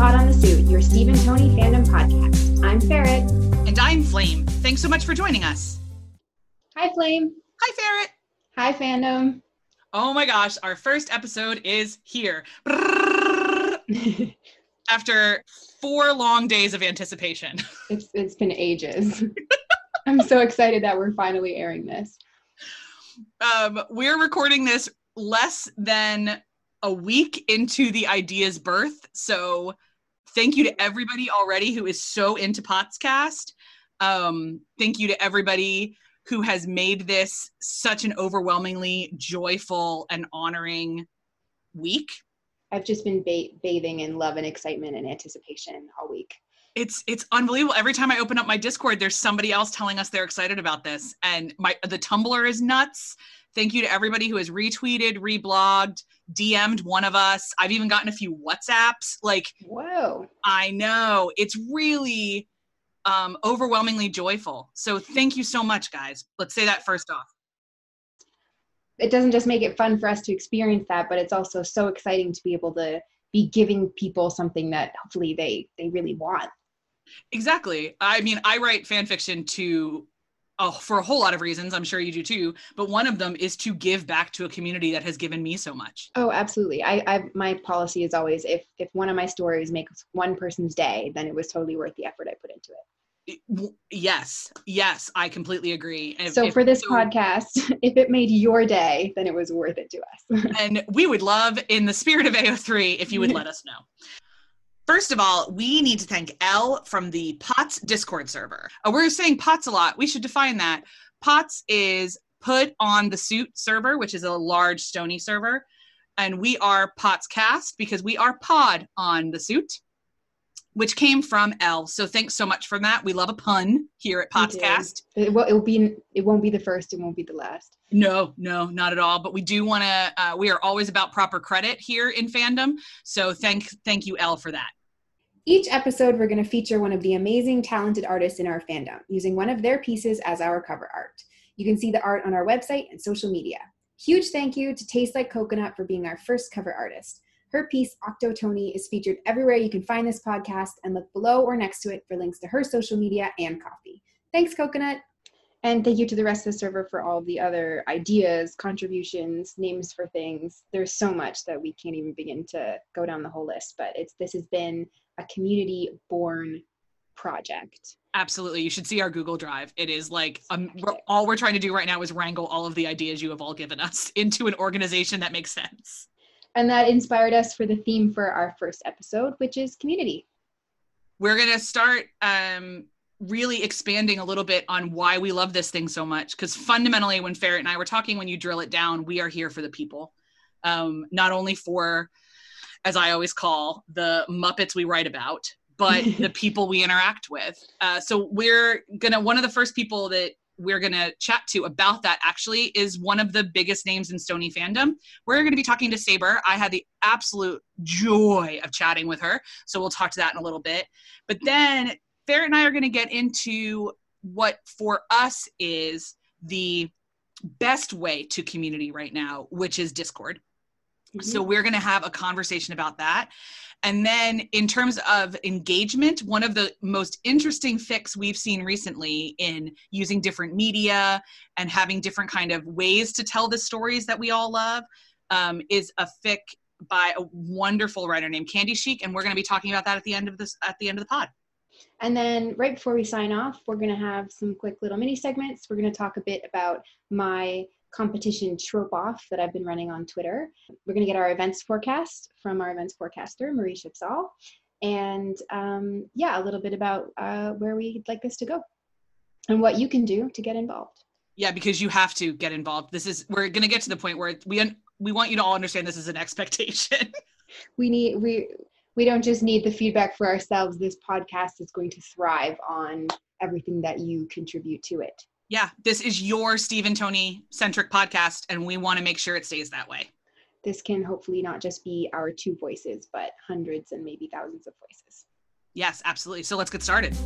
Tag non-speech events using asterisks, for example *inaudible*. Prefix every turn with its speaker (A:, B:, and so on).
A: Pod on the Suit, your Steve and Tony fandom podcast. I'm Ferret.
B: And I'm Flame. Thanks so much for joining us.
A: Hi, Flame.
B: Hi, Ferret.
A: Hi, fandom.
B: Oh my gosh, our first episode is here. *laughs* After four long days of anticipation. *laughs*
A: it's, it's been ages. *laughs* I'm so excited that we're finally airing this.
B: Um, we're recording this less than a week into the idea's birth. So thank you to everybody already who is so into Potscast. Um, thank you to everybody who has made this such an overwhelmingly joyful and honoring week.
A: I've just been ba- bathing in love and excitement and anticipation all week.
B: It's it's unbelievable. Every time I open up my Discord, there's somebody else telling us they're excited about this, and my the Tumblr is nuts. Thank you to everybody who has retweeted, reblogged, DM'd one of us. I've even gotten a few WhatsApps. Like,
A: whoa,
B: I know it's really um, overwhelmingly joyful. So thank you so much, guys. Let's say that first off.
A: It doesn't just make it fun for us to experience that, but it's also so exciting to be able to be giving people something that hopefully they they really want.
B: Exactly. I mean, I write fan fiction to oh, for a whole lot of reasons. I'm sure you do too. But one of them is to give back to a community that has given me so much.
A: Oh, absolutely. I, I my policy is always if if one of my stories makes one person's day, then it was totally worth the effort I put into it.
B: Yes, yes, I completely agree.
A: And so if, for this so, podcast, *laughs* if it made your day, then it was worth it to us. *laughs*
B: and we would love, in the spirit of AO3, if you would *laughs* let us know. First of all, we need to thank L from the POTS Discord server. Uh, we're saying POTS a lot. We should define that. POTS is put on the suit server, which is a large Stony server. And we are POTS cast because we are pod on the suit, which came from L. So thanks so much for that. We love a pun here at Potscast.
A: It, will, it will be. It won't be the first. It won't be the last.
B: No, no, not at all. But we do want to. Uh, we are always about proper credit here in fandom. So thank thank you, L, for that.
A: Each episode, we're going to feature one of the amazing, talented artists in our fandom, using one of their pieces as our cover art. You can see the art on our website and social media. Huge thank you to Tastes Like Coconut for being our first cover artist. Her piece, Octotony, is featured everywhere you can find this podcast, and look below or next to it for links to her social media and Ko-fi. Thanks, Coconut! And thank you to the rest of the server for all the other ideas, contributions, names for things. There's so much that we can't even begin to go down the whole list, but it's this has been a community born project.
B: Absolutely. You should see our Google Drive. It is like um, we're, all we're trying to do right now is wrangle all of the ideas you have all given us *laughs* into an organization that makes sense.
A: And that inspired us for the theme for our first episode, which is community.
B: We're going to start um, really expanding a little bit on why we love this thing so much. Because fundamentally, when Ferret and I were talking, when you drill it down, we are here for the people, um, not only for as I always call the Muppets we write about, but *laughs* the people we interact with. Uh, so we're gonna one of the first people that we're gonna chat to about that actually is one of the biggest names in Stony fandom. We're gonna be talking to Sabre. I had the absolute joy of chatting with her, so we'll talk to that in a little bit. But then Ferret and I are gonna get into what for us is the best way to community right now, which is Discord. Mm-hmm. So we're going to have a conversation about that. And then in terms of engagement, one of the most interesting fix we've seen recently in using different media and having different kind of ways to tell the stories that we all love um, is a fic by a wonderful writer named KandiSheek, and we're going to be talking about that at the end of this at the end of the pod.
A: And then right before we sign off, we're going to have some quick little mini segments. We're going to talk a bit about my competition trope off that I've been running on Twitter. We're going to get our events forecast from our events forecaster, Marie Shipsall. And um, yeah, a little bit about uh, where we'd like this to go and what you can do to get involved.
B: Yeah, because you have to get involved. This is we're going to get to the point where we un- we want you to all understand this is an *laughs* expectation.
A: we need we we don't just need the feedback for ourselves. This podcast is going to thrive on everything that you contribute to it
B: yeah, this is your Steve and Tony centric podcast, and we want to make sure it stays that way.
A: This can hopefully not just be our two voices, but hundreds and maybe thousands of voices.
B: Yes, absolutely. So let's get started.